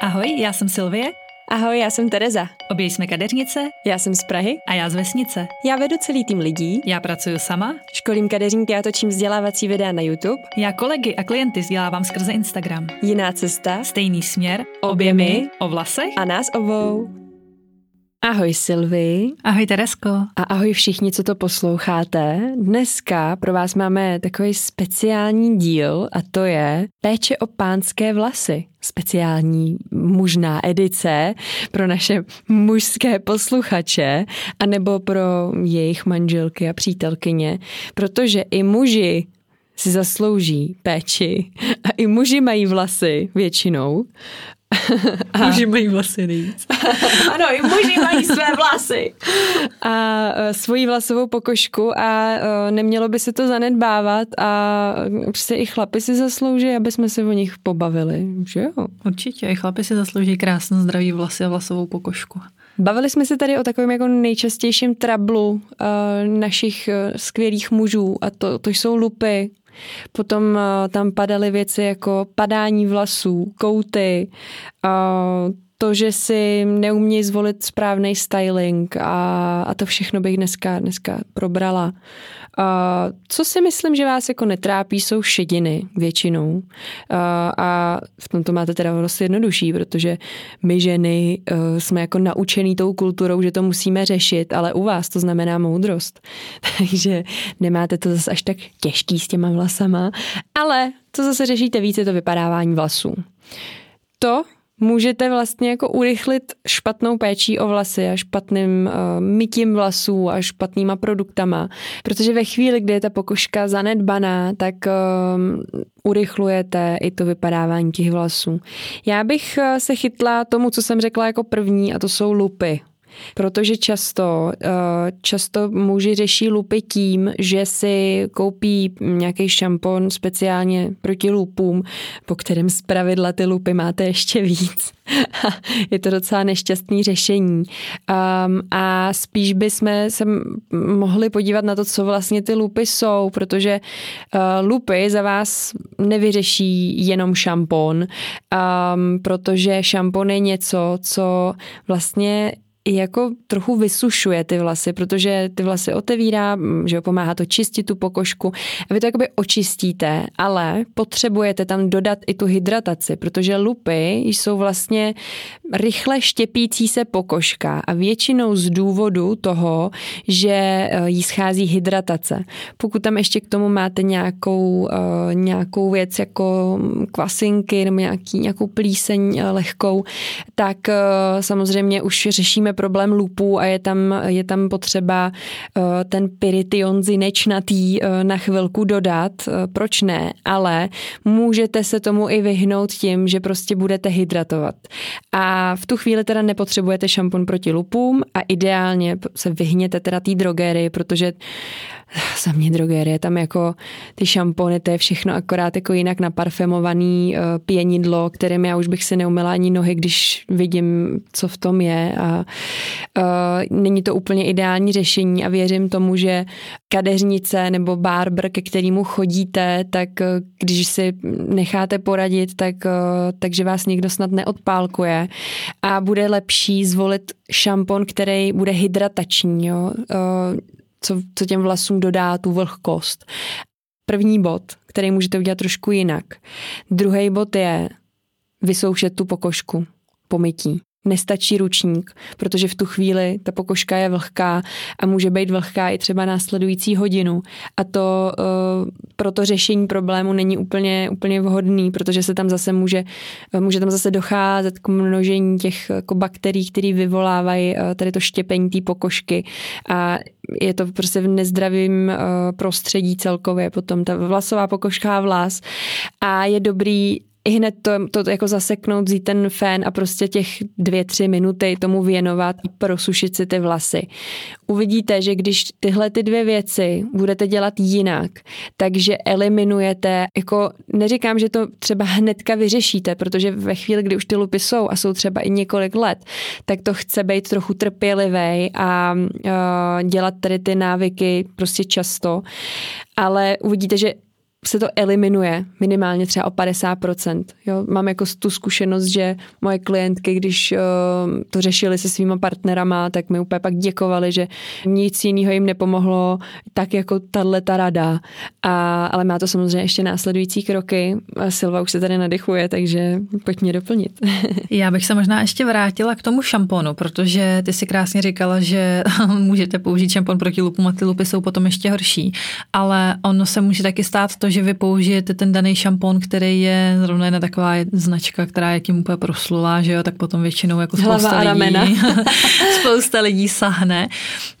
Ahoj, já jsem Silvie. Ahoj, já jsem Tereza. Obě jsme kadeřnice. Já jsem z Prahy. A já z vesnice. Já vedu celý tým lidí. Já pracuji sama. Školím kadeřníky a točím vzdělávací videa na YouTube. Já kolegy a klienty vzdělávám skrze Instagram. Jiná cesta. Stejný směr. Obě my. O vlasech. A nás obou. Ahoj Silvi. Ahoj Teresko. A ahoj všichni, co to posloucháte. Dneska pro vás máme takový speciální díl a to je péče o pánské vlasy. Speciální mužná edice pro naše mužské posluchače anebo pro jejich manželky a přítelkyně, protože i muži si zaslouží péči a i muži mají vlasy většinou a... Muži mají vlasy nejvíc. ano, i muži mají své vlasy. A uh, svoji vlasovou pokožku a uh, nemělo by se to zanedbávat a prostě i chlapi si zaslouží, aby jsme se o nich pobavili, že jo? Určitě, i chlapi si zaslouží krásnou zdravý vlasy a vlasovou pokožku. Bavili jsme se tady o takovém jako nejčastějším trablu uh, našich uh, skvělých mužů a to, to jsou lupy, Potom uh, tam padaly věci jako padání vlasů, kouty, uh, to, že si neumějí zvolit správný styling a, a to všechno bych dneska, dneska probrala. A co si myslím, že vás jako netrápí, jsou šediny většinou. A, a v tom to máte teda dost jednodušší, protože my ženy uh, jsme jako naučený tou kulturou, že to musíme řešit, ale u vás to znamená moudrost. Takže nemáte to zase až tak těžký s těma vlasama, ale co zase řešíte víc, je to vypadávání vlasů. To můžete vlastně jako urychlit špatnou péčí o vlasy a špatným uh, mytím vlasů a špatnýma produktama, protože ve chvíli, kdy je ta pokožka zanedbaná, tak uh, urychlujete i to vypadávání těch vlasů. Já bych uh, se chytla tomu, co jsem řekla jako první a to jsou lupy. Protože často, eh, často muži řeší lupy tím, že si koupí nějaký šampon speciálně proti lupům, po kterém z pravidla ty lupy máte ještě víc. je to docela nešťastný řešení. Um, a spíš bychom se mohli podívat na to, co vlastně ty lupy jsou, protože uh, lupy za vás nevyřeší jenom šampon, um, protože šampon je něco, co vlastně jako trochu vysušuje ty vlasy, protože ty vlasy otevírá, že jo, pomáhá to čistit tu pokožku a vy to jakoby očistíte, ale potřebujete tam dodat i tu hydrataci, protože lupy jsou vlastně rychle štěpící se pokožka a většinou z důvodu toho, že eh, jí schází hydratace. Pokud tam ještě k tomu máte nějakou, eh, nějakou věc jako kvasinky nebo nějaký, nějakou plíseň eh, lehkou, tak samozřejmě už řešíme problém lupů a je tam, je tam potřeba eh, ten pyrition zinečnatý eh, na chvilku dodat. Eh, proč ne? Ale můžete se tomu i vyhnout tím, že prostě budete hydratovat. A v tu chvíli teda nepotřebujete šampon proti lupům a ideálně se vyhněte teda té drogery, protože za mě drogerie, tam jako ty šampony, to je všechno akorát jako jinak naparfemovaný pěnidlo, kterým já už bych si neumila ani nohy, když vidím, co v tom je a není to úplně ideální řešení a věřím tomu, že kadeřnice nebo barber, ke kterému chodíte, tak uh, když si necháte poradit, tak, uh, takže vás někdo snad neodpálkuje a bude lepší zvolit šampon, který bude hydratační, jo? Co, co těm vlasům dodá tu vlhkost. První bod, který můžete udělat trošku jinak. Druhý bod je vysoušet tu pokožku po mytí nestačí ručník, protože v tu chvíli ta pokožka je vlhká a může být vlhká i třeba následující hodinu. A to uh, pro to řešení problému není úplně, úplně vhodný, protože se tam zase může, uh, může tam zase docházet k množení těch jako bakterií, které vyvolávají uh, tady to štěpení té pokožky a je to prostě v nezdravém uh, prostředí celkově potom ta vlasová pokožka a vlas a je dobrý i hned to, to jako zaseknout, vzít ten fén a prostě těch dvě, tři minuty tomu věnovat a prosušit si ty vlasy. Uvidíte, že když tyhle ty dvě věci budete dělat jinak, takže eliminujete, jako neříkám, že to třeba hnedka vyřešíte, protože ve chvíli, kdy už ty lupy jsou a jsou třeba i několik let, tak to chce být trochu trpělivý a uh, dělat tady ty návyky prostě často, ale uvidíte, že se to eliminuje minimálně třeba o 50%. Jo? Mám jako tu zkušenost, že moje klientky, když uh, to řešili se svýma partnerama, tak mi úplně pak děkovali, že nic jiného jim nepomohlo, tak jako tahle ta rada. A, ale má to samozřejmě ještě následující kroky. Silva už se tady nadechuje, takže pojď mě doplnit. Já bych se možná ještě vrátila k tomu šamponu, protože ty si krásně říkala, že můžete použít šampon proti lupům a ty lupy jsou potom ještě horší. Ale ono se může taky stát to, že vy použijete ten daný šampon, který je zrovna jedna taková značka, která je tím úplně proslulá, že jo, tak potom většinou jako spousta lidí, spousta lidí sahne.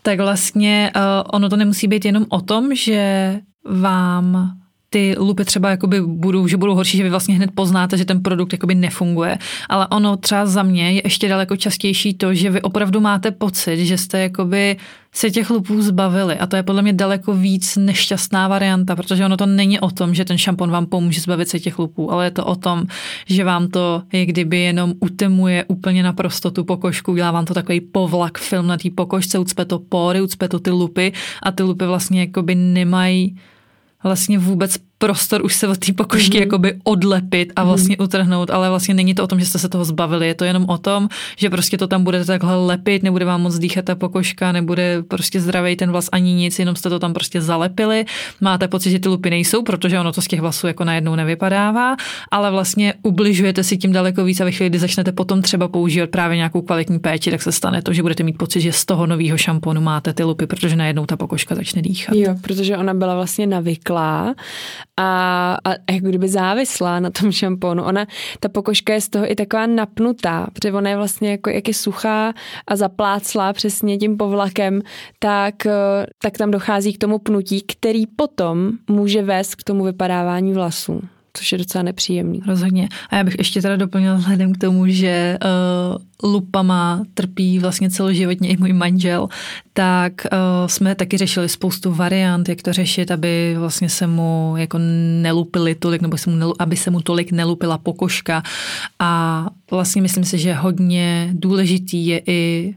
Tak vlastně uh, ono to nemusí být jenom o tom, že vám ty lupy třeba jakoby budou, že budou horší, že vy vlastně hned poznáte, že ten produkt jakoby nefunguje. Ale ono třeba za mě je ještě daleko častější to, že vy opravdu máte pocit, že jste jakoby se těch lupů zbavili. A to je podle mě daleko víc nešťastná varianta, protože ono to není o tom, že ten šampon vám pomůže zbavit se těch lupů, ale je to o tom, že vám to je kdyby jenom utemuje úplně naprosto tu pokožku, dělá vám to takový povlak film na té pokožce, ucpe to pory, ucpe to ty lupy a ty lupy vlastně jakoby nemají vlastně vůbec prostor už se od té pokožky mm-hmm. jakoby odlepit a vlastně mm-hmm. utrhnout, ale vlastně není to o tom, že jste se toho zbavili, je to jenom o tom, že prostě to tam budete takhle lepit, nebude vám moc dýchat ta pokožka, nebude prostě zdravý ten vlas ani nic, jenom jste to tam prostě zalepili, máte pocit, že ty lupy nejsou, protože ono to z těch vlasů jako najednou nevypadává, ale vlastně ubližujete si tím daleko víc a ve chvíli, kdy začnete potom třeba používat právě nějakou kvalitní péči, tak se stane to, že budete mít pocit, že z toho nového šamponu máte ty lupy, protože najednou ta pokožka začne dýchat. Jo, protože ona byla vlastně navyklá a, a jako kdyby závislá na tom šamponu. Ona, ta pokožka je z toho i taková napnutá, protože ona je vlastně jako, jak je suchá a zapláclá přesně tím povlakem, tak, eh, tak tam dochází k tomu pnutí, který potom může vést k tomu vypadávání vlasů což je docela nepříjemný. Rozhodně. A já bych ještě teda doplnila vzhledem k tomu, že uh, lupama trpí vlastně celoživotně i můj manžel, tak uh, jsme taky řešili spoustu variant, jak to řešit, aby vlastně se mu jako nelupili tolik, nebo se mu nelu, aby se mu tolik nelupila pokožka. A vlastně myslím si, že hodně důležitý je i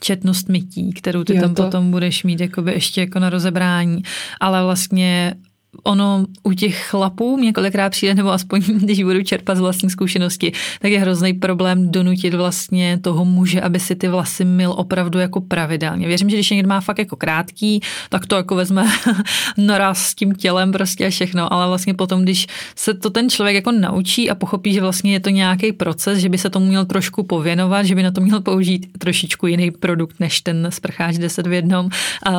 četnost mytí, kterou ty jo, tam to... potom budeš mít jakoby ještě jako na rozebrání, ale vlastně ono u těch chlapů mě kolikrát přijde, nebo aspoň když budu čerpat z vlastní zkušenosti, tak je hrozný problém donutit vlastně toho muže, aby si ty vlasy mil opravdu jako pravidelně. Věřím, že když někdo má fakt jako krátký, tak to jako vezme naraz s tím tělem prostě a všechno, ale vlastně potom, když se to ten člověk jako naučí a pochopí, že vlastně je to nějaký proces, že by se tomu měl trošku pověnovat, že by na to měl použít trošičku jiný produkt než ten sprcháč 10 v jednom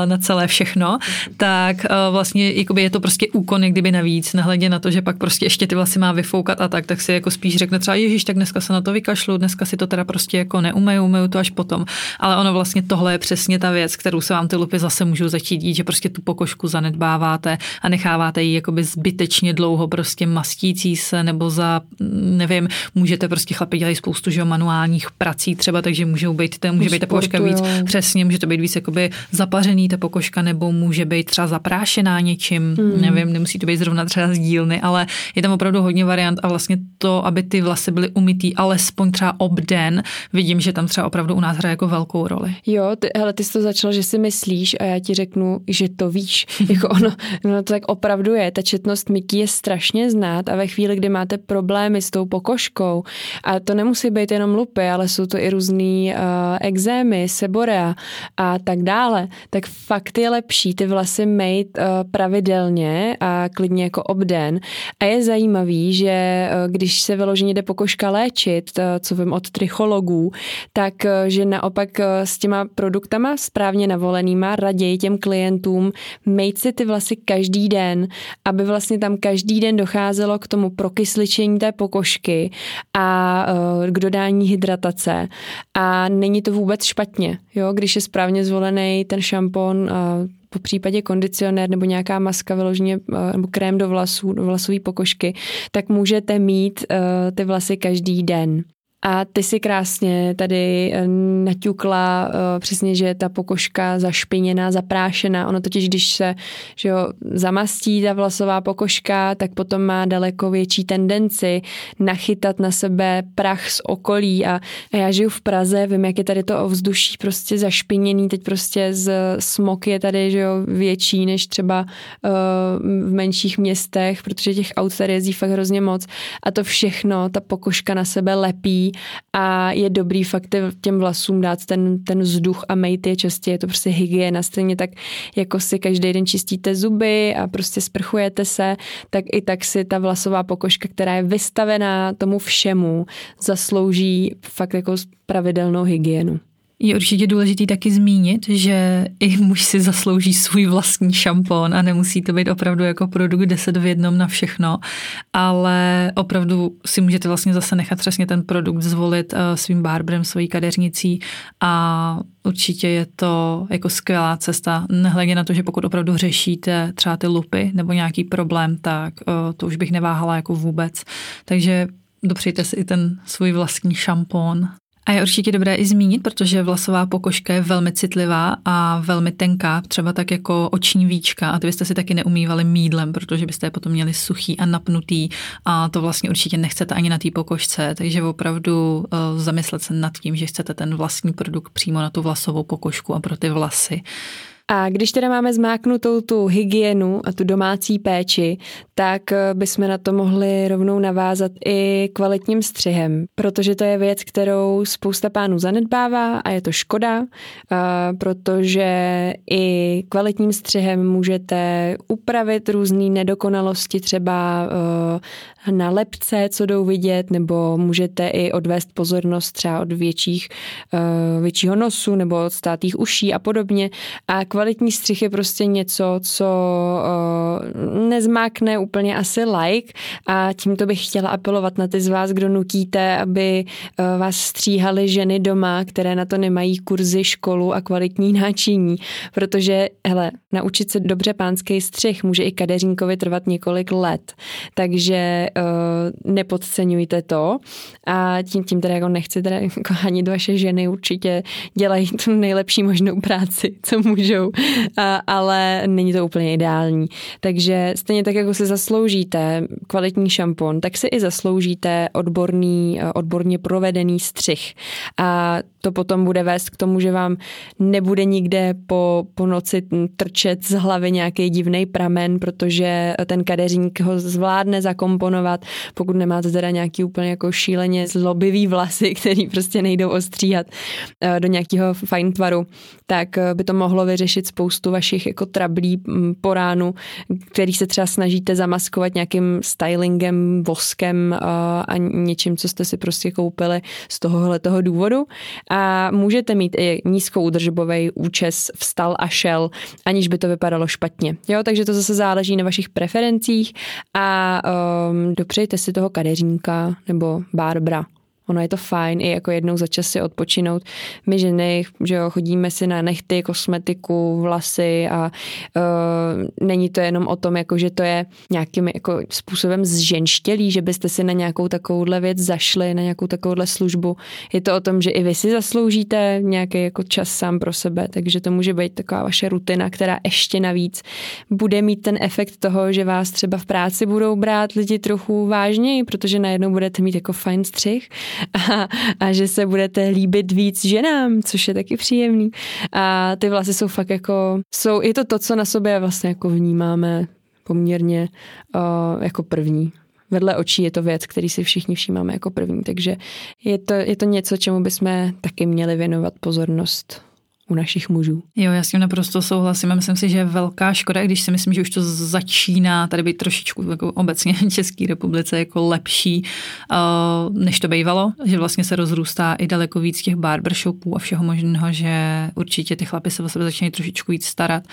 na celé všechno, tak vlastně je to prostě úkon, kdyby navíc, nahledě na to, že pak prostě ještě ty vlasy má vyfoukat a tak, tak si jako spíš řekne třeba, ježiš, tak dneska se na to vykašlu, dneska si to teda prostě jako neumeju, umeju to až potom. Ale ono vlastně tohle je přesně ta věc, kterou se vám ty lupy zase můžou začít dít, že prostě tu pokožku zanedbáváte a necháváte ji jakoby zbytečně dlouho prostě mastící se nebo za, nevím, můžete prostě chlapi dělají spoustu že manuálních prací třeba, takže můžou být, to může být ta pokožka víc, přesně, může to být víc jakoby zapařený ta pokožka nebo může být třeba zaprášená něčím, hmm. Nevím, nevím, nemusí to být zrovna třeba z dílny, ale je tam opravdu hodně variant a vlastně to, aby ty vlasy byly umytý alespoň třeba obden, vidím, že tam třeba opravdu u nás hraje jako velkou roli. Jo, ty, hele, ty jsi to začala, že si myslíš a já ti řeknu, že to víš. jako ono, ono to tak opravdu je. Ta četnost mytí je strašně znát a ve chvíli, kdy máte problémy s tou pokožkou, a to nemusí být jenom lupy, ale jsou to i různý uh, exémy, seborea a tak dále, tak fakt je lepší ty vlasy mít uh, pravidelně a klidně jako obden. A je zajímavý, že eh, když se vyloženě jde pokožka léčit, eh, co vím od trichologů, tak eh, že naopak s těma produktama správně navolenýma raději těm klientům mejt si ty vlasy každý den, aby vlastně tam každý den docházelo k tomu prokysličení té pokožky a k dodání hydratace. A není to vůbec špatně, jo? když je správně zvolený ten šampon, po případě kondicionér nebo nějaká maska vyloženě eh, nebo krém do vlasů, do vlasové pokožky, tak můžete mít uh, ty vlasy každý den. A ty si krásně tady eh, naťukla uh, přesně, že ta pokožka zašpiněná, zaprášená. Ono totiž, když se že jo, zamastí ta vlasová pokožka, tak potom má daleko větší tendenci nachytat na sebe prach z okolí. A, a já žiju v Praze, vím, jak je tady to ovzduší prostě zašpiněný. Teď prostě z smog je tady že jo, větší než třeba uh, v menších městech, protože těch aut tady jezdí fakt hrozně moc. A to všechno, ta pokožka na sebe lepí a je dobrý fakt těm vlasům dát ten, ten vzduch a mejt je častěji, je to prostě hygiena, stejně tak jako si každý den čistíte zuby a prostě sprchujete se, tak i tak si ta vlasová pokožka, která je vystavená tomu všemu, zaslouží fakt jako pravidelnou hygienu. Je určitě důležitý taky zmínit, že i muž si zaslouží svůj vlastní šampon a nemusí to být opravdu jako produkt 10 v jednom na všechno, ale opravdu si můžete vlastně zase nechat přesně ten produkt zvolit eh, svým barberem, svojí kadeřnicí a určitě je to jako skvělá cesta, nehledě na to, že pokud opravdu řešíte třeba ty lupy nebo nějaký problém, tak eh, to už bych neváhala jako vůbec. Takže dopřejte si i ten svůj vlastní šampon. A je určitě dobré i zmínit, protože vlasová pokožka je velmi citlivá a velmi tenká, třeba tak jako oční víčka. A ty byste si taky neumývali mídlem, protože byste je potom měli suchý a napnutý. A to vlastně určitě nechcete ani na té pokožce, takže opravdu uh, zamyslet se nad tím, že chcete ten vlastní produkt přímo na tu vlasovou pokožku a pro ty vlasy. A když teda máme zmáknutou tu hygienu a tu domácí péči, tak eh, bychom na to mohli rovnou navázat i kvalitním střihem, protože to je věc, kterou spousta pánů zanedbává a je to škoda, eh, protože i kvalitním střihem můžete upravit různé nedokonalosti, třeba eh, na lepce, co jdou vidět, nebo můžete i odvést pozornost třeba od větších, většího nosu nebo od státých uší a podobně. A kvalitní střih je prostě něco, co nezmákne úplně asi like a tímto bych chtěla apelovat na ty z vás, kdo nutíte, aby eh, vás stříhali ženy doma, které na to nemají kurzy, školu a kvalitní náčiní, protože hele, naučit se dobře pánský střih může i kadeřínkovi trvat několik let, takže uh, nepodceňujte to. A tím, tím teda jako nechci teda jako hanit vaše ženy, určitě dělají tu nejlepší možnou práci, co můžou, ale není to úplně ideální. Takže stejně tak, jako se zasloužíte kvalitní šampon, tak si i zasloužíte odborný, odborně provedený střih. A to potom bude vést k tomu, že vám nebude nikde po, po noci trčet z hlavy nějaký divný pramen, protože ten kadeřník ho zvládne zakomponovat, pokud nemáte teda nějaký úplně jako šíleně zlobivý vlasy, který prostě nejdou ostříhat eh, do nějakého fajn tvaru, tak eh, by to mohlo vyřešit spoustu vašich jako trablí mm, po ránu, který se třeba snažíte zamaskovat nějakým stylingem, voskem eh, a něčím, co jste si prostě koupili z tohohle toho důvodu. A můžete mít i nízkou údržbový účes vstal a šel, aniž by to vypadalo špatně. Jo, takže to zase záleží na vašich preferencích a um, dopřejte si toho kadeřínka nebo barbra ono je to fajn i jako jednou za čas si odpočinout. My ženy, že jo, chodíme si na nechty, kosmetiku, vlasy a uh, není to jenom o tom, jako že to je nějakým jako způsobem zženštělý, že byste si na nějakou takovouhle věc zašli, na nějakou takovouhle službu. Je to o tom, že i vy si zasloužíte nějaký jako čas sám pro sebe, takže to může být taková vaše rutina, která ještě navíc bude mít ten efekt toho, že vás třeba v práci budou brát lidi trochu vážněji, protože najednou budete mít jako fajn střih a, a že se budete líbit víc ženám, což je taky příjemný. A ty vlasy jsou fakt jako, jsou, je to to, co na sobě vlastně jako vnímáme poměrně uh, jako první. Vedle očí je to věc, který si všichni všímáme jako první, takže je to, je to něco, čemu bychom taky měli věnovat pozornost u našich mužů. Jo, já s tím naprosto souhlasím. Myslím si, že je velká škoda, když si myslím, že už to začíná tady být trošičku jako obecně v České republice jako lepší, uh, než to bývalo, že vlastně se rozrůstá i daleko víc těch barbershopů a všeho možného, že určitě ty chlapy se o sebe začínají trošičku víc starat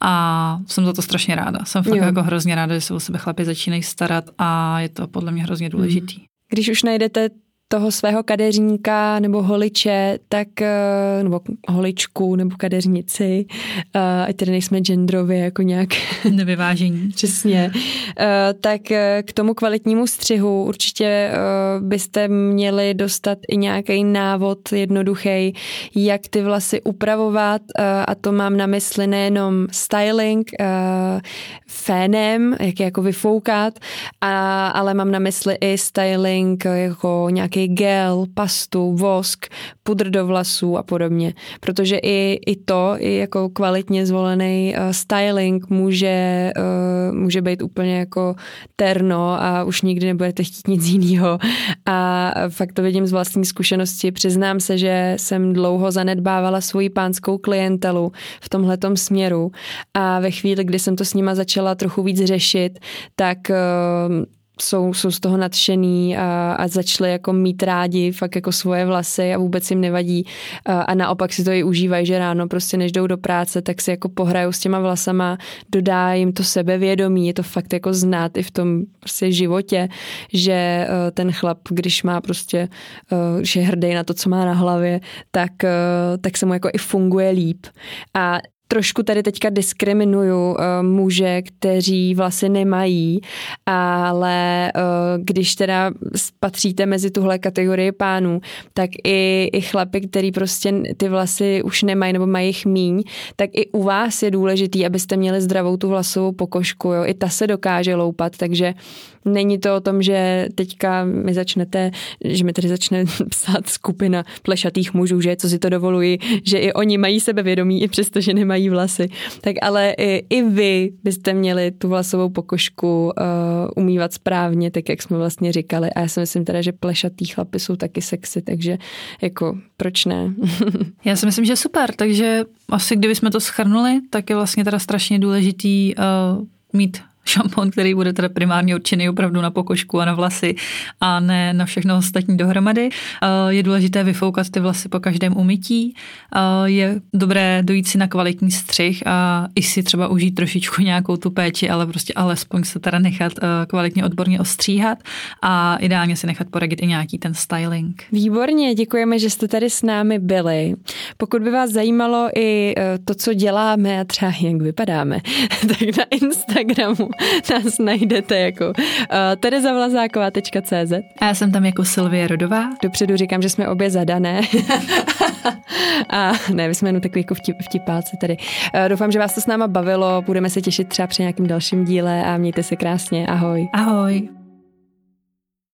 a jsem za to strašně ráda. Jsem fakt jo. jako hrozně ráda, že se o sebe chlapi začínají starat a je to podle mě hrozně důležitý. Když už najdete toho svého kadeřníka nebo holiče, tak, eh, nebo holičku nebo kadeřnici, eh, ať tedy nejsme genderově jako nějak nevyvážení. Přesně. Eh, tak k tomu kvalitnímu střihu určitě byste měli dostat i nějaký návod jednoduchý, jak ty vlasy upravovat a to mám na mysli nejenom styling, fénem, jak je jako vyfoukat, a, ale mám na mysli i styling jako nějaký gel, pastu, vosk, pudr do vlasů a podobně. Protože i, i to, i jako kvalitně zvolený uh, styling může, uh, může být úplně jako terno a už nikdy nebudete chtít nic jiného. A fakt to vidím z vlastní zkušenosti. Přiznám se, že jsem dlouho zanedbávala svoji pánskou klientelu v tomhletom směru a ve chvíli, kdy jsem to s nima začala trochu víc řešit, tak uh, jsou, jsou z toho nadšený a, a začali jako mít rádi fakt jako svoje vlasy a vůbec jim nevadí a, a naopak si to i užívají, že ráno prostě než jdou do práce, tak si jako pohrajou s těma vlasama, dodá jim to sebevědomí, je to fakt jako znát i v tom prostě životě, že uh, ten chlap, když má prostě, uh, že je hrdý na to, co má na hlavě, tak, uh, tak se mu jako i funguje líp. A trošku tady teďka diskriminuju uh, muže, kteří vlasy nemají, ale uh, když teda patříte mezi tuhle kategorii pánů, tak i, i chlapy, který prostě ty vlasy už nemají nebo mají jich míň, tak i u vás je důležitý, abyste měli zdravou tu vlasovou pokožku, jo? i ta se dokáže loupat, takže Není to o tom, že teďka mi začnete, že mi tady začne psát skupina plešatých mužů, že co si to dovolují, že i oni mají sebevědomí, i přesto, že nemají vlasy. Tak ale i, i vy byste měli tu vlasovou pokožku uh, umývat správně, tak jak jsme vlastně říkali. A já si myslím teda, že plešatý chlapy jsou taky sexy, takže jako proč ne? já si myslím, že super, takže asi kdybychom to schrnuli, tak je vlastně teda strašně důležitý uh, mít šampon, který bude teda primárně určený opravdu na pokožku a na vlasy a ne na všechno ostatní dohromady. Je důležité vyfoukat ty vlasy po každém umytí. Je dobré dojít si na kvalitní střih a i si třeba užít trošičku nějakou tu péči, ale prostě alespoň se teda nechat kvalitně odborně ostříhat a ideálně si nechat poradit i nějaký ten styling. Výborně, děkujeme, že jste tady s námi byli. Pokud by vás zajímalo i to, co děláme a třeba jak vypadáme, tak na Instagramu nás najdete jako uh, terezavlazáková.cz A já jsem tam jako Silvie Rodová. Dopředu říkám, že jsme obě zadané. a ne, my jsme jenom takový jako vtip, vtipáci tady. Uh, doufám, že vás to s náma bavilo, budeme se těšit třeba při nějakém dalším díle a mějte se krásně. Ahoj. Ahoj.